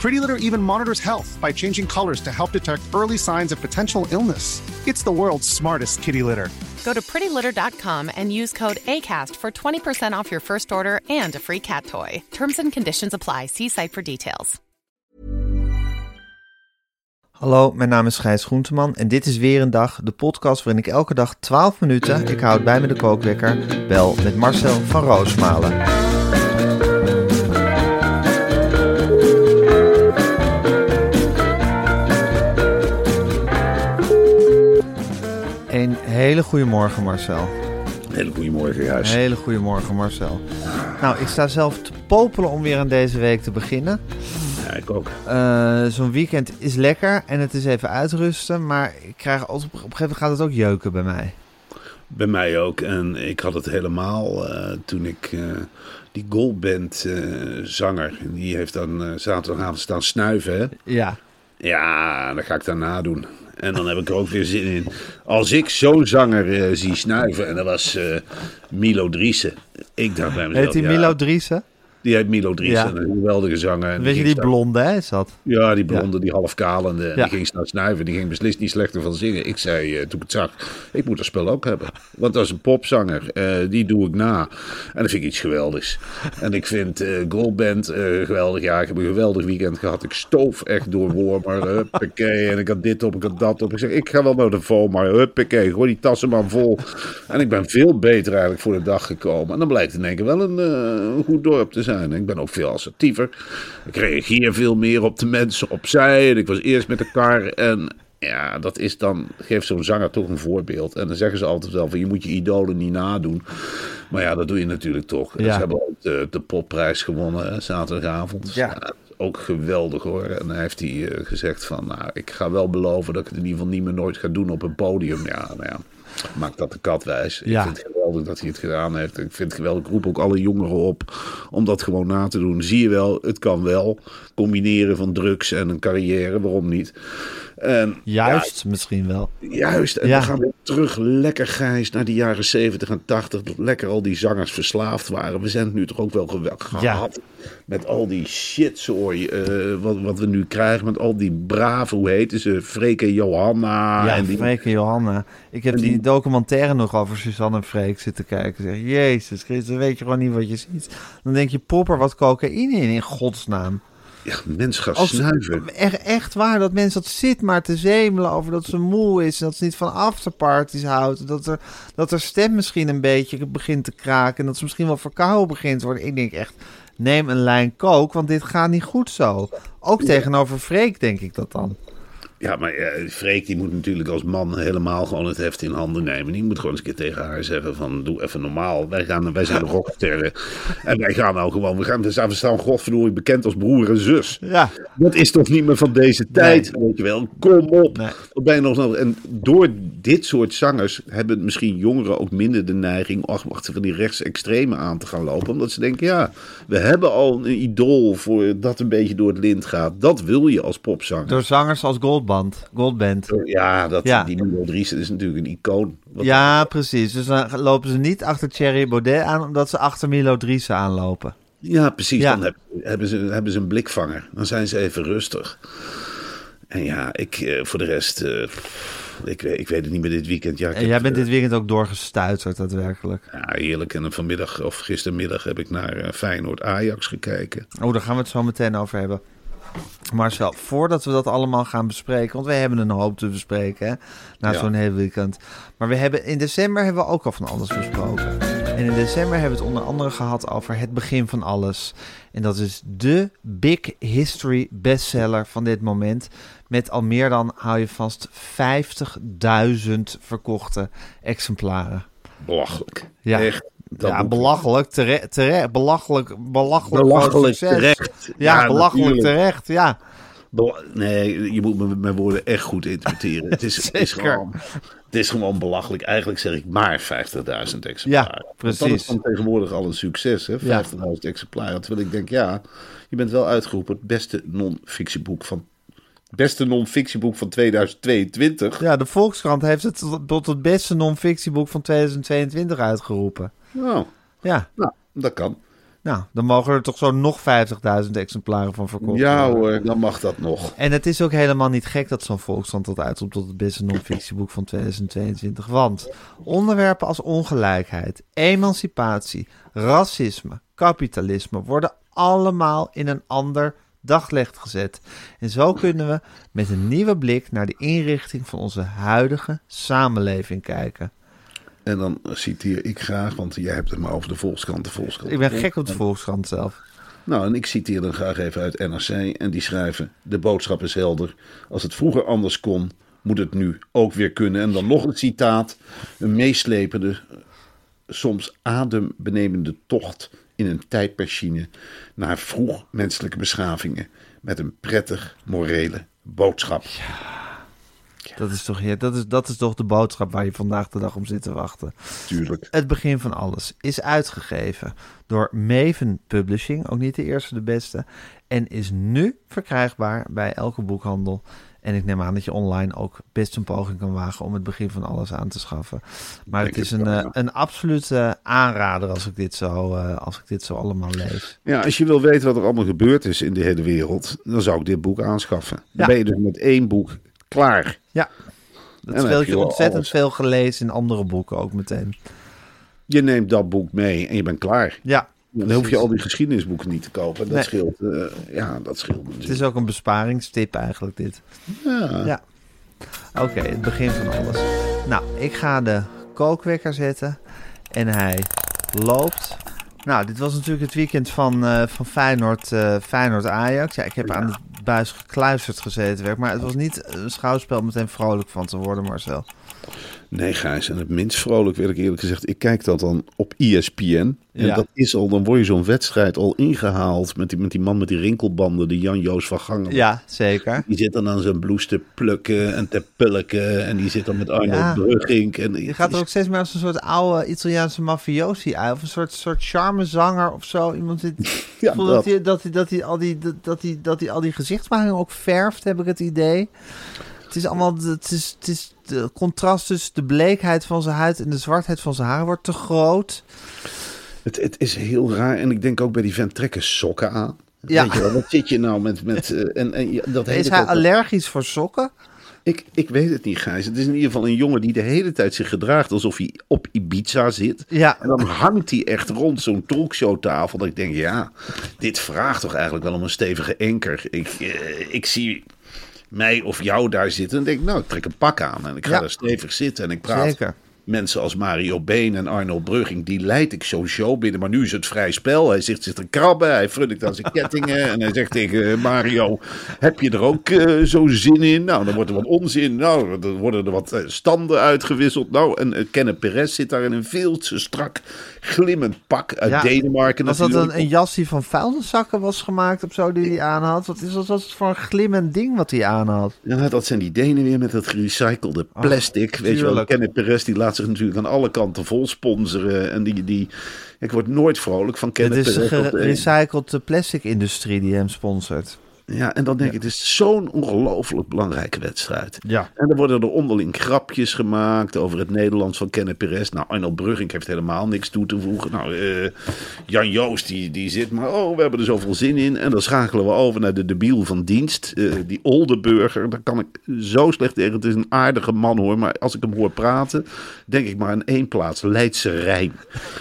Pretty Litter even monitors health by changing colors to help detect early signs of potential illness. It's the world's smartest kitty litter. Go to prettylitter.com and use code ACAST for 20% off your first order and a free cat toy. Terms and conditions apply. See site for details. Hallo, mijn naam is Gijs Groenteman en dit is weer een dag, de podcast waarin ik elke dag 12 minuten, ik houd bij me de kookwekker, bel met Marcel van Roosmalen. Hele goede morgen Marcel. Hele goede morgen, Gijs. Hele goede morgen Marcel. Nou, ik sta zelf te popelen om weer aan deze week te beginnen. Ja, ik ook. Eh, Zo'n weekend is lekker en het is even uitrusten, maar ik krijg altijd, op een gegeven moment gaat het ook jeuken bij mij. Bij mij ook. En ik had het helemaal eh, toen ik eh, die Goldband zanger, die heeft dan zaterdagavond staan snuiven. Hè? Ja, Ja, dat ga ik daarna doen. En dan heb ik er ook weer zin in. Als ik zo'n zanger eh, zie snuiven, en dat was eh, Milo Driessen. Ik dacht bij mezelf, heet ja, Milo Driessen? Die heet Milo Driessen, Ja. een geweldige zanger. En Weet je die blonde, hè, is dat? Ja, die blonde, die half kalende. En Ja. Die ging staan snuiven. Die ging beslist niet slechter van zingen. Ik zei, eh, toen ik het zag, ik moet dat spel ook hebben. Want dat is een popzanger. eh, die doe ik na. En dat vind ik iets geweldigs. En ik vind eh Goldband geweldig. Ja, ik heb een geweldig weekend gehad. Ik stoof echt door Wormer. Huppakee. En ik had dit op, ik had dat op. Ik zeg, ik ga wel naar de vol, maar huppakee. Gooi die tassen maar vol. En ik ben veel beter eigenlijk voor de dag gekomen. En dan blijkt in één keer wel een, een goed dorp te zijn. Ik ben ook veel assertiever. Ik reageer veel meer op de mensen opzij. En ik was eerst met de kar. En ja, dat is dan, geeft zo'n zanger toch een voorbeeld. En dan zeggen ze altijd wel van je moet je idolen niet nadoen. Maar ja, dat doe je natuurlijk toch. Ja. Ze hebben ook de, de popprijs gewonnen zaterdagavond. Ja. ook geweldig hoor. En dan heeft hij eh, gezegd van nou, ik ga wel beloven dat ik het in ieder geval niet meer nooit ga doen op een podium. Ja, nou ja. Maakt dat de kat wijs. Ja. Ik vind het dat hij het gedaan heeft. Ik vind het geweldig. Ik roep ook alle jongeren op om dat gewoon na te doen. Zie je wel, het kan wel. Combineren van drugs en een carrière, waarom niet? En, Juist, misschien wel. juist. En Ja. we gaan weer terug lekker grijs naar de jaren 70 en 80. Dat lekker al die zangers verslaafd waren. We zijn het nu toch ook wel Ja. gehad. Met al die shitzooi eh wat, wat we nu krijgen. Met al die brave, hoe heten ze? Freke en Johanna. Ja, en die, Freek en Johanna. Ik heb die die- documentaire nog over Suzanne en Freek zitten kijken. Zeg, Jezus Christus, weet je gewoon niet wat je ziet. Dan denk je, popper wat cocaïne in, in godsnaam. Mensen gaan Als, snuiven. echt, echt waar, dat mensen dat zit maar te zemelen over dat ze moe is. En dat ze niet van afterparties houdt. Dat er, dat er stem misschien een beetje begint te kraken. En dat ze misschien wel verkouden begint te worden. Ik denk echt, neem een lijn kook, want dit gaat niet goed zo. Ook tegenover Freek denk ik dat dan. Ja, maar Freek die moet natuurlijk als man helemaal gewoon het heft in handen nemen. Die moet gewoon eens een keer tegen haar zeggen van doe even normaal. Wij, gaan, wij zijn de rocksterren. en wij gaan nou gewoon, we, gaan, we staan- we staan godverdorie bekend als broer en zus. Ja, Dat is toch niet meer van deze tijd, weet je wel. Kom op. Nee. Je nog nodig? En door dit soort zangers hebben misschien jongeren ook minder de neiging ach, achter van die rechtsextreme aan te gaan lopen. Omdat ze denken, ja, we hebben al een idool voor dat een beetje door het lint gaat. Dat wil je als popzanger. door zangers als Goldband. Goldband. Ja, dat, Ja. die Milo Driessen is natuurlijk een icoon. Wat- Ja, precies. Dus dan lopen ze niet achter Thierry Baudet aan, omdat ze achter Milo Driessen aanlopen. ja precies. Ja. Dan heb- hebben, ze, hebben ze een blikvanger. Dan zijn ze even rustig. En ja, ik eh, voor de rest, eh, ik, weet- ik weet het niet meer dit weekend. Ja, En heb, jij bent eh, dit weekend ook doorgestuiterd, daadwerkelijk. Ja, heerlijk. En vanmiddag of gistermiddag heb ik naar eh, Feyenoord Ajax gekeken. Oh, daar gaan we het zo meteen over hebben. Marcel, voordat we dat allemaal gaan bespreken, want wij hebben een hoop te bespreken hè, na Ja. zo'n heel weekend. Maar we hebben, in december hebben we ook al van alles besproken. En in december hebben we het onder andere gehad over het begin van alles. En dat is de Big History bestseller van dit moment. Met al meer dan, hou je vast, 50.000 verkochte exemplaren. Belachelijk. Ja. Echt. Dat ja, belachelijk, terecht, terecht, belachelijk, belachelijk, Belachelijk terecht. Ja, belachelijk natuurlijk. terecht, ja. Bela- Nee, je moet mijn- woorden echt goed interpreteren. Het is, is, gewoon, het is gewoon belachelijk. Eigenlijk zeg ik maar 50.000 exemplaren. Ja, Want Dat precies. is dan tegenwoordig al een succes, hè? 50.000 exemplaren. Terwijl ik denk, ja, je bent wel uitgeroepen het beste non-fictieboek van... Beste non-fictieboek van 2022. Ja, de Volkskrant heeft het tot- tot het beste non-fictieboek van 2022 uitgeroepen. Nou, Ja, nou, dat kan. nou, dan mogen er toch zo nog 50.000 exemplaren van verkocht Ja worden. hoor, dan mag dat nog. En het is ook helemaal niet gek dat zo'n Volkskrant dat uitroept tot het beste non-fictieboek van 2022. Want onderwerpen als ongelijkheid, emancipatie, racisme, kapitalisme worden allemaal in een ander daglicht gezet. En zo kunnen we met een nieuwe blik naar de inrichting van onze huidige samenleving kijken. En dan citeer ik graag, want jij hebt het maar over de Volkskrant. De Volkskrant. Ik ben gek op de Volkskrant zelf. Nou, en ik citeer dan graag even uit NRC. En die schrijven: De boodschap is helder. Als het vroeger anders kon, moet het nu ook weer kunnen. En dan nog een citaat: Een meeslepende, soms adembenemende tocht in een tijdmachine naar vroeg menselijke beschavingen. Met een prettig morele boodschap. Dat is, toch, dat, is, dat is toch de boodschap waar je vandaag de dag om zit te wachten. Tuurlijk. Het begin van alles is uitgegeven door Maven Publishing, ook niet de eerste, de beste. En is nu verkrijgbaar bij elke boekhandel. En ik neem aan dat je online ook best een poging kan wagen om het begin van alles aan te schaffen. Maar het is een, wel, eh, ja. een absolute aanrader als ik, dit zo, eh, als ik dit zo allemaal lees. Ja, als je wil weten wat er allemaal gebeurd is in de hele wereld, dan zou ik dit boek aanschaffen. Dan Ja. ben je dus met één boek klaar. Ja, dat heb je ontzettend alles. veel gelezen in andere boeken ook meteen. Je neemt dat boek mee en je bent klaar. Ja, Dan hoef je al die geschiedenisboeken niet te kopen. Dat Nee. scheelt. eh, ja, dat scheelt Het natuurlijk. is ook een besparingstip eigenlijk dit. Ja. Ja. Oké, het begin van alles. Nou, ik ga de kookwekker zetten. En hij loopt. Nou, dit was natuurlijk het weekend van, eh, van Feyenoord, eh, Feyenoord Ajax. Ja, ik heb aan de buis gekluisterd gezeten. Werk, maar het was niet een schouwspel meteen vrolijk van te worden, Marcel. Nee, Gijs, en het minst vrolijk wil ik eerlijk gezegd. Ik kijk dat dan op ESPN. En Ja. dat is al, dan word je zo'n wedstrijd al ingehaald met die, met die man met die rinkelbanden, die Jan-Joos van Gangen. Ja, zeker. Die zit dan aan zijn blouse te plukken en te pulken. En die zit dan met Arnold Ja. Brugging. En Je gaat er ook steeds meer als een soort oude Italiaanse mafiosi uit. Of een soort, soort charmezanger of zo. Iemand zit, Ja, Ik voel dat. dat hij, dat, hij, dat, hij al die, dat, dat, hij, dat hij al die gezichtsbehaling ook verft, heb ik het idee. Het is allemaal, het is, het is de contrast tussen de bleekheid van zijn huid en de zwartheid van zijn haar wordt te groot. Het, het is heel raar. En ik denk ook bij die vent trekken sokken aan. Ja. Weet je wel, wat zit je nou met... met eh, en, en, dat Is hij allergisch voor sokken? Ik, ik weet het niet, Gijs. Het is in ieder geval een jongen die de hele tijd zich gedraagt alsof hij op Ibiza zit. Ja. En dan hangt hij echt rond zo'n talkshowtafel. Dat ik denk, ja, dit vraagt toch eigenlijk wel om een stevige enker. Ik, eh, ik zie mij of jou daar zitten en denk, nou, ik trek een pak aan. En ik ga Ja. er stevig zitten en ik praat. Zeker. Mensen als Mario Been en Arnold Brugging, die leid ik zo'n show binnen. Maar nu is het vrij spel. Hij zit zich te krabben, hij frunnikt aan zijn kettingen. En hij zegt tegen eh, Mario, heb je er ook eh, zo zin in? Nou, dan wordt er wat onzin. Nou, dan worden er wat eh, standen uitgewisseld. Nou, en uh, Kenneth Perez zit daar in een veel te strak glimmend pak uit Ja. Denemarken. Was dat een, een jas die van vuilniszakken was gemaakt of zo die hij aan had? Wat is dat is het voor een glimmend ding wat hij aan had? Ja, dat zijn die Denen weer met dat gerecyclede plastic. Weet je wel. Kenneth Perez die laat zich natuurlijk aan alle kanten vol sponsoren. En die, die, ik word nooit vrolijk van Het Kenneth is Perez. op de- gerecycled plastic industrie die hem sponsort. Ja, en dan denk ik, het is zo'n ongelooflijk belangrijke wedstrijd. Ja. En dan worden er onderling grapjes gemaakt over het Nederlands van Kenneth Perez. Nou, Arnold Brugging heeft helemaal niks toe te voegen. Nou, eh, Jan Joost die, die zit maar, oh, we hebben er zoveel zin in. En dan schakelen we over naar de debiel van dienst. eh, die Oldenburger, daar kan ik zo slecht tegen. Het is een aardige man hoor, maar als ik hem hoor praten, denk ik maar aan één plaats, Leidse Rijn.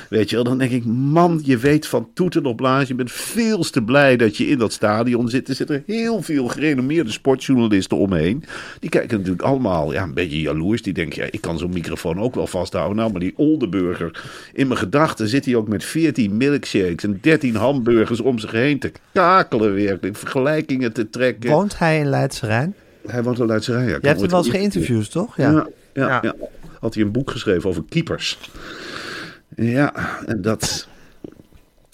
Weet je wel, dan denk ik, man, je weet van toeten op blaas. Je bent veel te blij dat je in dat stadion zit. Er zitten heel veel gerenommeerde sportjournalisten omheen. Die kijken natuurlijk allemaal ja, een beetje jaloers. Die denken, ja, ik kan zo'n microfoon ook wel vasthouden. Nou, maar die Oldenburger, in mijn gedachten zit hij ook met 14 milkshakes en 13 hamburgers om zich heen te kakelen werkelijk. Vergelijkingen te trekken. Woont hij in Leidse Rijn? Hij woont in Leidse Rijn. ja. Je hebt hem wel eens geïnterviewd, toch? Ja. Ja, ja, Ja. Had hij een boek geschreven over keepers. Ja, en dat...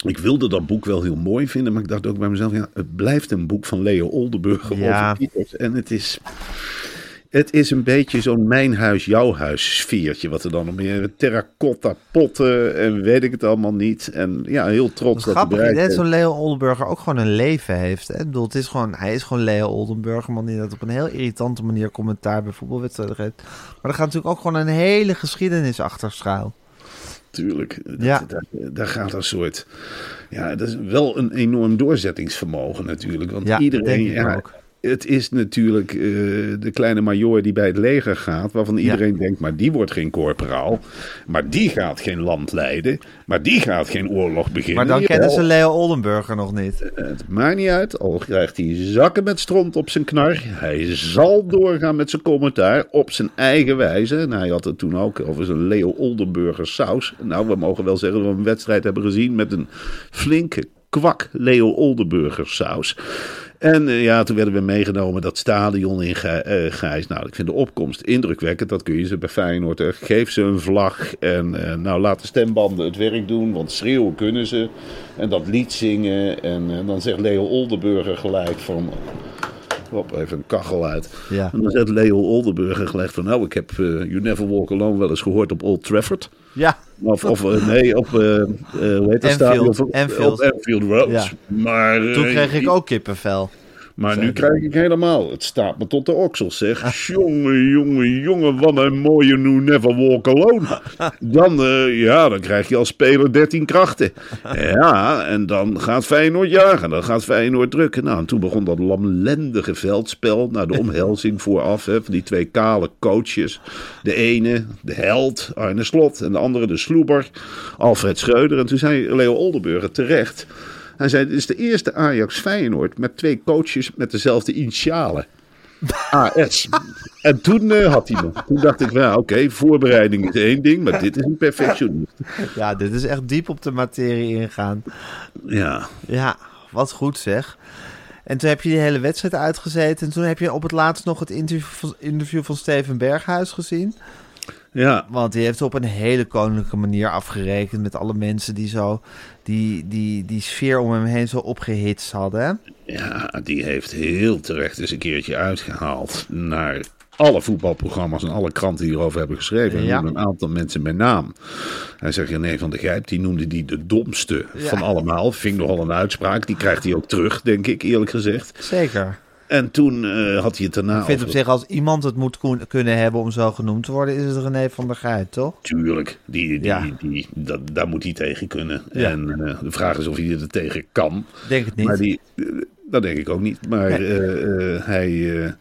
Ik wilde dat boek wel heel mooi vinden, maar ik dacht ook bij mezelf, ja, het blijft een boek van Leo Oldenburger Ja. over Pieters. En het is, het is een beetje zo'n mijn huis, jouw huis sfeertje, wat er dan nog meer, terracotta potten en weet ik het allemaal niet. En ja, heel trots dat hij grappig dat zo'n Leo Oldenburger ook gewoon een leven heeft. Hè? Ik bedoel, het is gewoon, hij is gewoon Leo Oldenburger, man die dat op een heel irritante manier commentaar bij voetbalwedstrijden geeft. Maar er gaat natuurlijk ook gewoon een hele geschiedenis achter schuil. Tuurlijk, dat- Ja. daar, daar gaat een soort, ja, dat is wel een enorm doorzettingsvermogen natuurlijk. Want Ja, iedereen, ja, ook. Het is natuurlijk eh, de kleine major die bij het leger gaat, waarvan iedereen denkt, maar die wordt geen corporaal, maar die gaat geen land leiden, maar die gaat geen oorlog beginnen. Maar dan kennen ze Leo Oldenburger nog niet. Het maakt niet uit, al krijgt hij zakken met stront op zijn knar, hij zal doorgaan met zijn commentaar op zijn eigen wijze. En hij had het toen ook over zijn Leo Oldenburger saus. Nou, we mogen wel zeggen dat we een wedstrijd hebben gezien met een flinke kwak Leo Oldenburger saus. En eh, ja, toen werden we meegenomen dat stadion in Gij- eh, Gijs. Nou, ik vind de opkomst indrukwekkend. Dat kun je ze bij Feyenoord. Geef ze een vlag en eh, nou laat de stembanden het werk doen. Want schreeuwen kunnen ze. En dat lied zingen. En, eh, dan zegt Leo Oldenburger gelijk van... Hop, even een kachel uit. Ja. En dan zegt Leo Oldenburger gelijk van... Nou, ik heb eh, You Never Walk Alone wel eens gehoord op Old Trafford. Ja, Of, of eh, nee, op, eh, hoe heet dat Anfield, stadion? Anfield. Op Anfield Road. Ja. Maar, toen kreeg ik ook kippenvel. Maar nu krijg ik helemaal, het staat me tot de oksels zeg. Jongen, jongen, jongen, wat een mooie You Never Walk Alone. Dan, eh, ja, dan krijg je als speler 13 krachten. Ja, en dan gaat Feyenoord jagen, dan gaat Feyenoord drukken. Nou, en toen begon dat lamlendige veldspel. Nou, de omhelzing vooraf hè, van die twee kale coaches. De ene, de held, Arne Slot. En de andere, de sloeber, Alfred Schreuder. En toen zei Leo Oldenburger terecht... Hij zei, dit is de eerste Ajax Feyenoord met twee coaches met dezelfde initialen. AS. En toen eh, had hij me. Toen dacht ik, nou oké, voorbereiding is één ding, maar dit is een perfectionist. Ja, dit is echt diep op de materie ingaan. Ja, Ja, wat goed zeg. En toen heb je die hele wedstrijd uitgezeten. En toen heb je op het laatst nog het interview van, interview van Steven Berghuis gezien. Ja, Want die heeft op een hele koninklijke manier afgerekend met alle mensen die zo die, die, die sfeer om hem heen zo opgehitst hadden. ja, die heeft heel terecht eens een keertje uitgehaald naar alle voetbalprogramma's en alle kranten die hierover hebben geschreven. Hij Ja. noemde een aantal mensen met naam. Hij zegt René van der Gijp, die noemde die de domste Ja. van allemaal. Vind ik nogal een uitspraak. Die krijgt hij ook terug, denk ik, eerlijk gezegd. Zeker. En toen eh, had hij het daarna Ik vind over- op zich, als iemand het moet kunnen hebben om zo genoemd te worden, is het René van der Gijp, toch? Tuurlijk, die, die, Ja. die, dat, daar moet hij tegen kunnen. Ja. En eh, de vraag is of hij er tegen kan. Denk het niet. Maar die, eh, dat denk ik ook niet. Maar hij,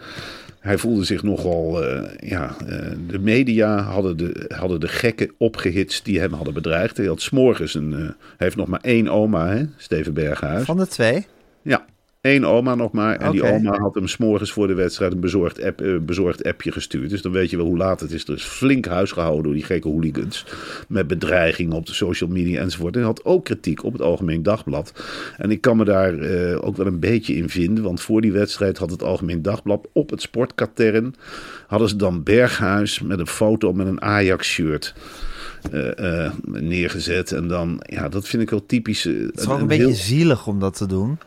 hij voelde zich nogal... ja, de media hadden de, hadden de gekken opgehitst die hem hadden bedreigd. Hij had s'morgens een... hij heeft nog maar één oma, hè, Steven Berghuis. Van de twee? Één oma nog maar. En die oma had hem s'morgens voor de wedstrijd een bezorgd, app, eh, bezorgd appje gestuurd. Dus dan weet je wel hoe laat het is. Er is flink huisgehouden door die gekke hooligans. Met bedreigingen op de social media enzovoort. En hij had ook kritiek op het Algemeen Dagblad. En ik kan me daar eh, ook wel een beetje in vinden. Want voor die wedstrijd had het Algemeen Dagblad op het sportkatern... hadden ze dan Berghuis met een foto met een Ajax-shirt... eh, neergezet. En dan, ja, dat vind ik wel typisch. Het is ook een beetje zielig om dat te doen.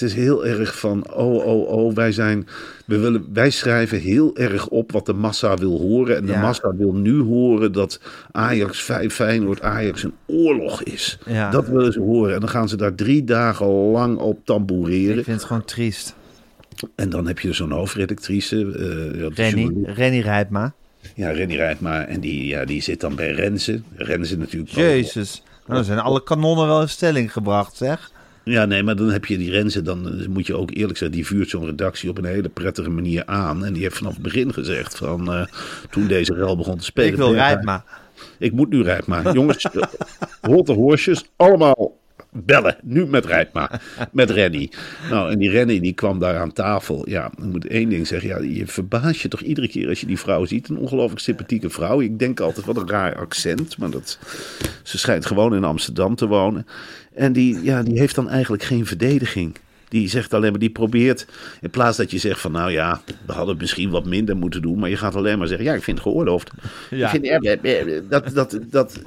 Het is heel erg van, oh, oh, oh, wij zijn, we willen, wij schrijven heel erg op wat de massa wil horen. En de Ja. massa wil nu horen dat Ajax, Fey- Feyenoord, Ajax een oorlog is. Ja. Dat willen ze horen. En dan gaan ze daar drie dagen lang op tamboureren. Ik vind het gewoon triest. En dan heb je zo'n hoofdredactrice. eh, ja, de Renny, Renny Rijpma. Ja, Renny Rijtma. En die, ja, die zit dan bij Renze. Renze natuurlijk. Jezus. Nou, dan zijn alle kanonnen wel in stelling gebracht, zeg. Ja, nee, maar dan heb je die Renze, dan eh, moet je ook eerlijk zeggen, die vuurt zo'n redactie op een hele prettige manier aan. En die heeft vanaf het begin gezegd, van eh, toen deze rel begon te spelen. Ik wil Rijpma. Ik moet nu Rijpma. Jongens, rotte horsjes, allemaal bellen. Nu met Rijpma, met Renny. Nou, en die Renny die kwam daar aan tafel. Ja, ik moet één ding zeggen. Ja, je verbaast je toch iedere keer als je die vrouw ziet. Een ongelooflijk sympathieke vrouw. Ik denk altijd, wat een raar accent. Maar dat, ze schijnt gewoon in Amsterdam te wonen. En die, ja, die heeft dan eigenlijk geen verdediging. Die zegt alleen maar, die probeert, in plaats dat je zegt van nou ja, we hadden misschien wat minder moeten doen, maar je gaat alleen maar zeggen, ja, ik vind het geoorloofd. Ja. Ik vind, dat, dat, dat,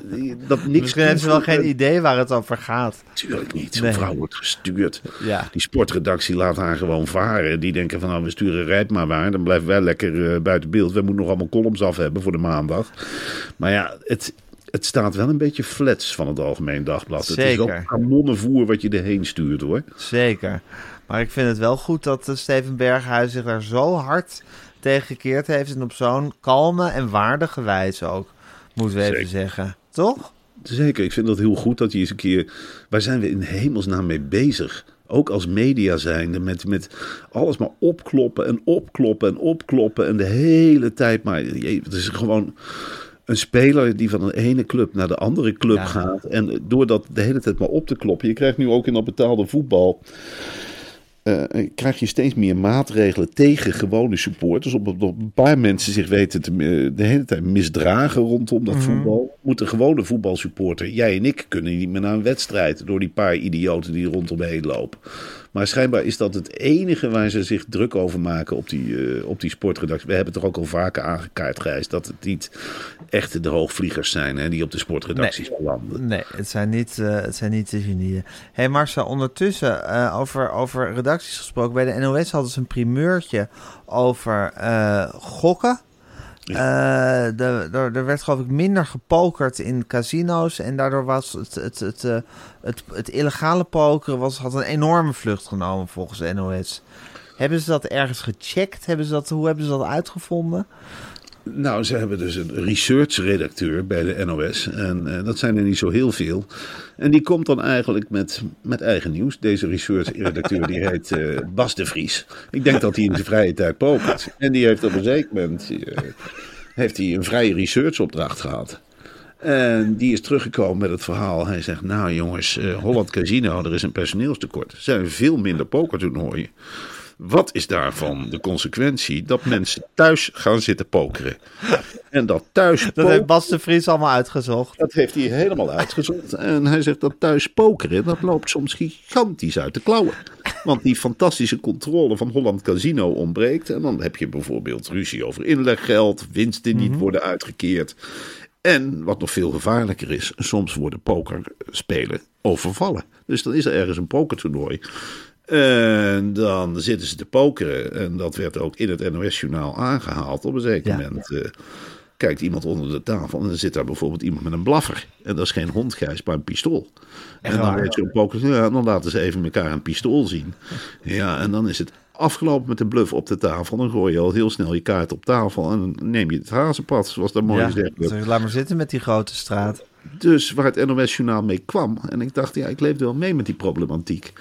dat niks... Misschien hebben ze wel geen idee waar het over gaat. Tuurlijk niet. Zo'n Nee. vrouw wordt gestuurd. Ja. Die sportredactie laat haar gewoon varen. Die denken van nou, we sturen Rijp maar waar. Dan blijven wij lekker eh, buiten beeld. We moeten nog allemaal columns af hebben voor de maandag. Maar ja, het, het staat wel een beetje flats van het Algemeen Dagblad. Het is wel Zeker. kanonnenvoer wat je erheen stuurt hoor. Zeker. Maar ik vind het wel goed dat eh, Steven Berghuis zich daar zo hard tegen gekeerd heeft. En op zo'n kalme en waardige wijze ook, moeten we even Zeker. zeggen. Toch? Zeker, ik vind dat heel goed dat je eens een keer... Waar zijn we in hemelsnaam mee bezig? Ook als media zijnde, met, met alles maar opkloppen en opkloppen en opkloppen. En de hele tijd maar... Het is gewoon een speler die van de ene club naar de andere club Ja. gaat. En door dat de hele tijd maar op te kloppen... Je krijgt nu ook in dat betaalde voetbal... eh, krijg je steeds meer maatregelen tegen gewone supporters. Omdat op een paar mensen zich weten te, eh, de hele tijd misdragen rondom dat voetbal. Moet een gewone voetbalsupporter, jij en ik, kunnen niet meer naar een wedstrijd. Door die paar idioten die rondomheen lopen. Maar schijnbaar is dat het enige waar ze zich druk over maken op die, eh, op die sportredactie. We hebben het toch ook al vaker aangekaart, Gijs. Dat het niet echt de hoogvliegers zijn hè, die op de sportredacties belanden. Nee, het zijn niet, eh, het zijn niet de genieën. Hé hey Marcel, ondertussen eh, over, over redacties gesproken. Bij de NOS hadden ze een primeurtje over gokken. De, er, er werd geloof ik minder gepokerd in casino's. En daardoor was het, het, het, het, het illegale pokeren was, had een enorme vlucht genomen volgens NOS. Hebben ze dat ergens gecheckt? Hebben ze dat, hoe hebben ze dat uitgevonden? Nou, ze hebben dus een research-redacteur bij de NOS. En eh, dat zijn er niet zo heel veel. En die komt dan eigenlijk met, met eigen nieuws. Deze research-redacteur die heet eh, Bas de Vries. Ik denk dat hij in zijn vrije tijd pokert. En die heeft op een zeker moment eh, heeft hij een vrije research-opdracht gehad. En die is teruggekomen met het verhaal. Hij zegt, nou jongens, eh, Holland Casino, er is een personeelstekort. Er zijn veel minder pokertoernooien. Wat is daarvan de consequentie? Dat mensen thuis gaan zitten pokeren. En dat thuis Dat heeft Bas de Vries allemaal uitgezocht. dat heeft hij helemaal uitgezocht. En hij zegt dat thuis pokeren, dat loopt soms gigantisch uit de klauwen. Want die fantastische controle van Holland Casino ontbreekt. En dan heb je bijvoorbeeld ruzie over inleggeld, winsten die niet worden uitgekeerd. En wat nog veel gevaarlijker is, soms worden pokerspelen overvallen. Dus dan is er ergens een pokertoernooi. En dan zitten ze te pokeren. En dat werd ook in het NOS-journaal aangehaald. Op een zeker Ja. moment eh, kijkt iemand onder de tafel. En dan zit daar bijvoorbeeld iemand met een blaffer. En dat is geen hondgijs, maar een pistool. en dan weet zo'n poker. Ja, dan laten ze even elkaar een pistool zien. Ja, en dan is het afgelopen met de bluff op de tafel. Dan gooi je al heel snel je kaart op tafel. En dan neem je het hazenpad, zoals dat mooi Ja, gezegd wordt. dus laat maar zitten met die grote straat. Dus waar het NOS-journaal mee kwam. En ik dacht, ja, ik leefde wel mee met die problematiek.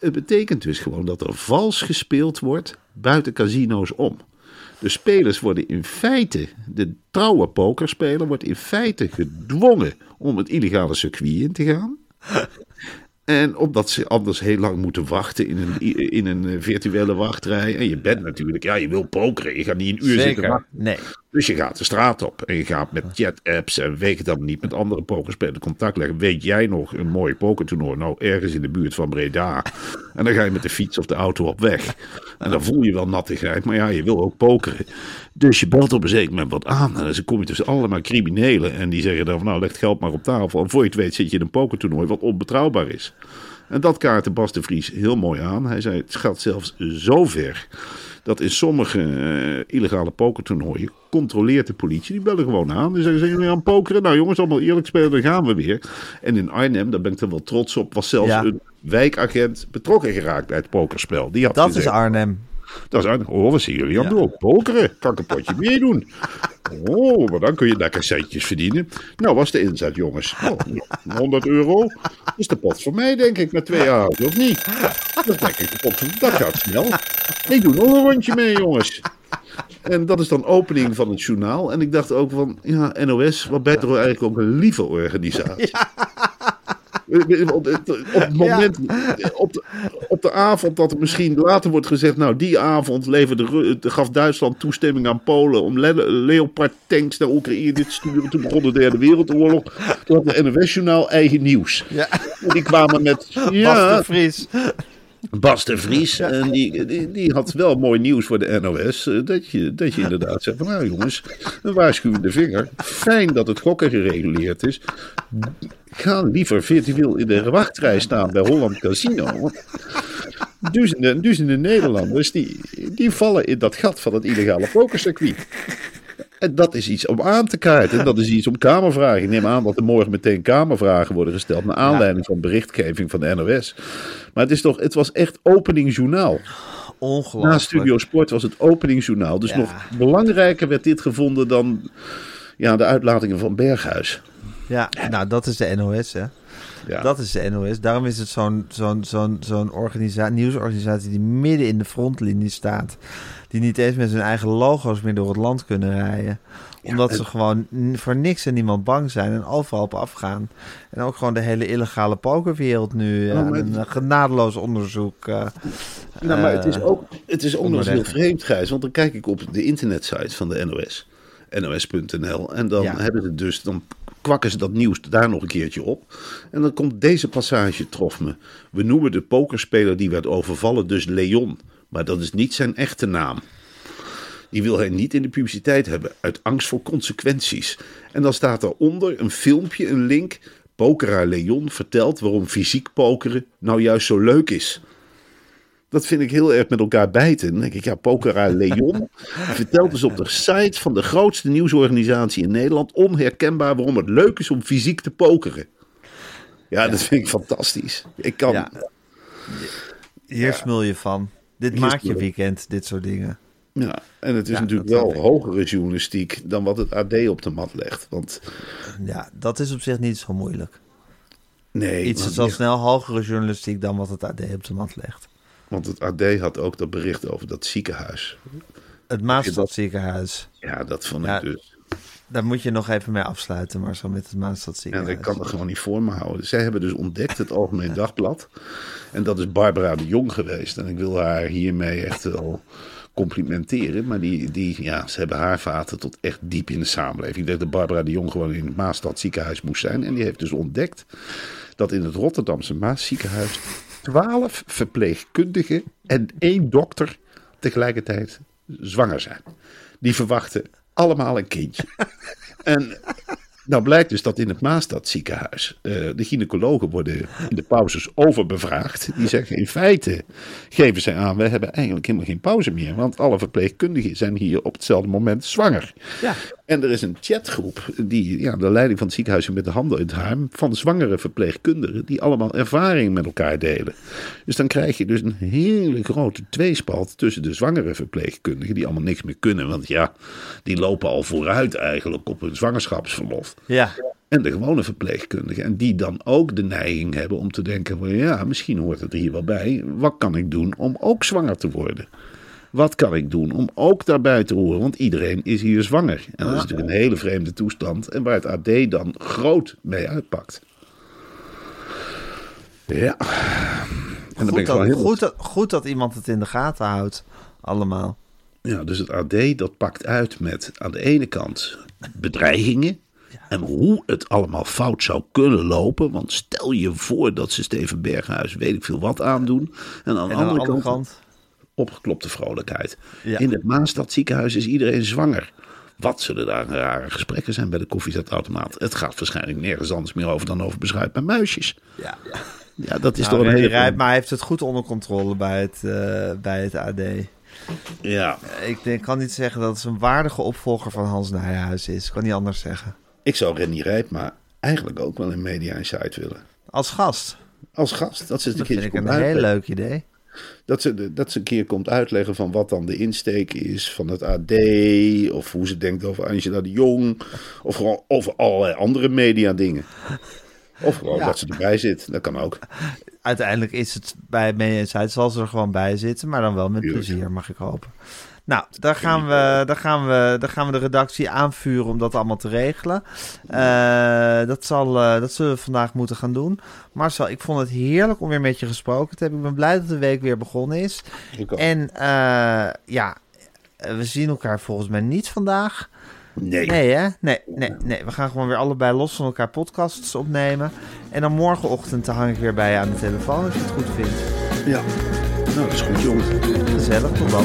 Het betekent dus gewoon dat er vals gespeeld wordt buiten casino's om. De spelers worden in feite, de trouwe pokerspeler wordt in feite gedwongen om het illegale circuit in te gaan. En omdat ze anders heel lang moeten wachten in een, in een eh, virtuele wachtrij. En je bent natuurlijk, ja, je wil pokeren. Je gaat niet een uur zitten wachten. Nee. Dus je gaat de straat op en je gaat met chat-apps en weet je dan niet met andere pokerspelers contact leggen. Weet jij nog een mooi pokertoernooi? Nou, ergens in de buurt van Breda. En dan ga je met de fiets of de auto op weg. En dan voel je wel nattigheid, maar ja, je wil ook pokeren. Dus je belt op een zeker moment wat aan. En dan kom je tussen allemaal criminelen. En die zeggen dan van, nou, leg het geld maar op tafel. En voor je het weet zit je in een pokertoernooi wat onbetrouwbaar is. En dat kaartte Bas de Vries heel mooi aan. Hij zei, het gaat zelfs zo ver dat in sommige eh, illegale pokertoernooien controleert de politie. Die bellen gewoon aan. Die zeggen, zijn jullie aan het pokeren? Nou jongens, allemaal eerlijk spelen, dan gaan we weer. En in Arnhem, daar ben ik er wel trots op, was zelfs Ja. een wijkagent betrokken geraakt bij het pokerspel. Die had Dat is Arnhem. Dat is Arnhem. Oh, wat zien jullie aan het doen? Pokeren. Kan ik een potje meedoen? Oh, maar dan kun je lekker centjes verdienen. Nou, was de inzet, jongens. Oh, 100 euro. is de pot voor mij, denk ik, met twee jaar, of niet? Dat denk ik, de pot van, dat gaat snel. Ik doe nog een rondje mee, jongens. En dat is dan opening van het journaal. En ik dacht ook van, ja, NOS, wat ben je toch eigenlijk ook een lieve organisatie. Het op het moment, op, de, op de avond dat er misschien later wordt gezegd, nou die avond leverde, gaf Duitsland toestemming aan Polen om le Leopard tanks naar Oekraïne te sturen. Toen begon de derde wereldoorlog. Toen had de NOS-journaal eigen nieuws. Ja. Die kwamen met, Bas ja, de Vries. Bas de Vries. En die, die, die had wel mooi nieuws voor de NOS. eh, Dat je, dat je inderdaad zegt van nou jongens, een waarschuwende vinger. Fijn dat het gokken gereguleerd is. Ga liever virtueel in de wachtrij staan bij Holland Casino. Duizenden, duizenden Nederlanders die, die vallen in dat gat van het illegale pokercircuit. En dat is iets om aan te kaarten. Dat is iets om kamervragen. Ik neem aan dat er morgen meteen kamervragen worden gesteld. Naar aanleiding van berichtgeving van de NOS. Maar het, is toch, het was echt openingjournaal. Ongelooflijk. Na Studio Sport was het openingjournaal. Dus Ja. nog belangrijker werd dit gevonden dan ja, de uitlatingen van Berghuis. Ja, nou dat is de NOS hè. Ja. Dat is de NOS. Daarom is het zo'n zo'n zo'n zo'n organisa- nieuwsorganisatie die midden in de frontlinie staat. Die niet eens met zijn eigen logo's meer door het land kunnen rijden. Omdat en- ze gewoon voor niks en niemand bang zijn en overal op afgaan. En ook gewoon de hele illegale pokerwereld nu eh, maar- een genadeloos onderzoek. Nou, maar het is eh, ook, het is ook nog eens heel vreemd, Gijs. Want dan kijk ik op de internetsite van de NOS. NOS.nl. En dan Ja. hebben ze dus, dan kwakken ze dat nieuws daar nog een keertje op. En dan komt deze passage trof me. We noemen de pokerspeler die werd overvallen dus Leon. Maar dat is niet zijn echte naam. Die wil hij niet in de publiciteit hebben, uit angst voor consequenties. En dan staat daaronder een filmpje, een link. Pokeraar Leon vertelt waarom fysiek pokeren nou juist zo leuk is. Dat vind ik heel erg met elkaar bijten. Dan denk ik, ja, Pokeraar Leon vertelt dus op de site van de grootste nieuwsorganisatie in Nederland onherkenbaar waarom het leuk is om fysiek te pokeren. Ja, dat vind ik fantastisch. Ik kan, Ja. Hier smul je van. Dit maakt je weekend, dit soort dingen. Ja, en het is Ja, natuurlijk wel hogere journalistiek dan wat het AD op de mat legt. Want Ja, dat is op zich niet zo moeilijk. nee, Iets is al snel hogere journalistiek dan wat het AD op de mat legt. want het AD had ook dat bericht over dat ziekenhuis. Het Maastadziekenhuis. Ja, dat vond Ja, ik dus. Daar moet je nog even mee afsluiten, maar zo met het Ja, Maastadziekenhuis. ik kan het gewoon niet voor me houden. Zij hebben dus ontdekt het Algemeen Dagblad. En dat is Barbara de Jong geweest. En ik wil haar hiermee echt wel complimenteren. Maar die, die, ja, ze hebben haar vaten tot echt diep in de samenleving. Ik denk dat Barbara de Jong gewoon in het Maastad ziekenhuis moest zijn. En die heeft dus ontdekt dat in het Rotterdamse Maasziekenhuis... twaalf verpleegkundigen en één dokter tegelijkertijd zwanger zijn. Die verwachten allemaal een kindje. En nou blijkt dus dat in het Maastad ziekenhuis eh, de gynaecologen worden in de pauzes overbevraagd. Die zeggen in feite, geven zij aan, we hebben eigenlijk helemaal geen pauze meer. Want alle verpleegkundigen zijn hier op hetzelfde moment zwanger. Ja. En er is een chatgroep die ja, de leiding van het ziekenhuis met de handen in het haar van zwangere verpleegkundigen die allemaal ervaring met elkaar delen. Dus dan krijg je dus een hele grote tweespalt tussen de zwangere verpleegkundigen die allemaal niks meer kunnen. Want ja, die lopen al vooruit eigenlijk op hun zwangerschapsverlof. Ja, En de gewone verpleegkundigen. En die dan ook de neiging hebben om te denken: van ja, misschien hoort het er hier wel bij. Wat kan ik doen om ook zwanger te worden? Wat kan ik doen om ook daarbij te horen? Want iedereen is hier zwanger. En dat is natuurlijk een hele vreemde toestand. En waar het AD dan groot mee uitpakt. Ja. En goed dat, heel. goed, dat, goed dat iemand het in de gaten houdt. Allemaal. Ja, dus het AD dat pakt uit met aan de ene kant bedreigingen. En hoe het allemaal fout zou kunnen lopen. Want stel je voor dat ze Steven Berghuis weet ik veel wat aandoen. En aan de En aan andere, de andere kant, kant. Opgeklopte vrolijkheid. Ja. In het Maastad ziekenhuis is iedereen zwanger. Wat zullen daar rare gesprekken zijn bij de koffiezetautomaat? Het gaat waarschijnlijk nergens anders meer over dan over beschuit bij muisjes. Ja. Ja, dat is Nou, toch een hele... Rijpma heeft het goed onder controle bij het, eh, bij het AD. Ja, Ik denk, kan niet zeggen dat het een waardige opvolger van Hans Nijhuis is. Ik kan niet anders zeggen. ik zou Renny Rijpma eigenlijk ook wel in Media Insight willen. Als gast. Als gast. Dat Dat vind ik een heel leuk idee. Dat ze, dat ze een keer komt uitleggen van wat dan de insteek is van het AD. Of hoe ze denkt over Angela de Jong. Of gewoon over allerlei andere media dingen. Of gewoon Ja. dat ze erbij zit. Dat kan ook. Uiteindelijk is het bij Media Insight, zal ze er gewoon bij zitten. Maar dan wel met Tuurlijk. plezier, mag ik hopen. Nou, daar gaan, we, daar, gaan we, daar gaan we de redactie aanvuren om dat allemaal te regelen. Eh, dat, zal, eh, dat zullen we vandaag moeten gaan doen. Marcel, ik vond het heerlijk om weer met je gesproken te hebben. Ik ben blij dat de week weer begonnen is. En eh, ja, we zien elkaar volgens mij niet vandaag. Nee. Nee, hè? Nee, nee, nee. We gaan gewoon weer allebei los van elkaar podcasts opnemen. En dan morgenochtend dan hang ik weer bij je aan de telefoon als je het goed vindt. Ja. Nou, dat is goed, jongen. Gezellig, tot dan.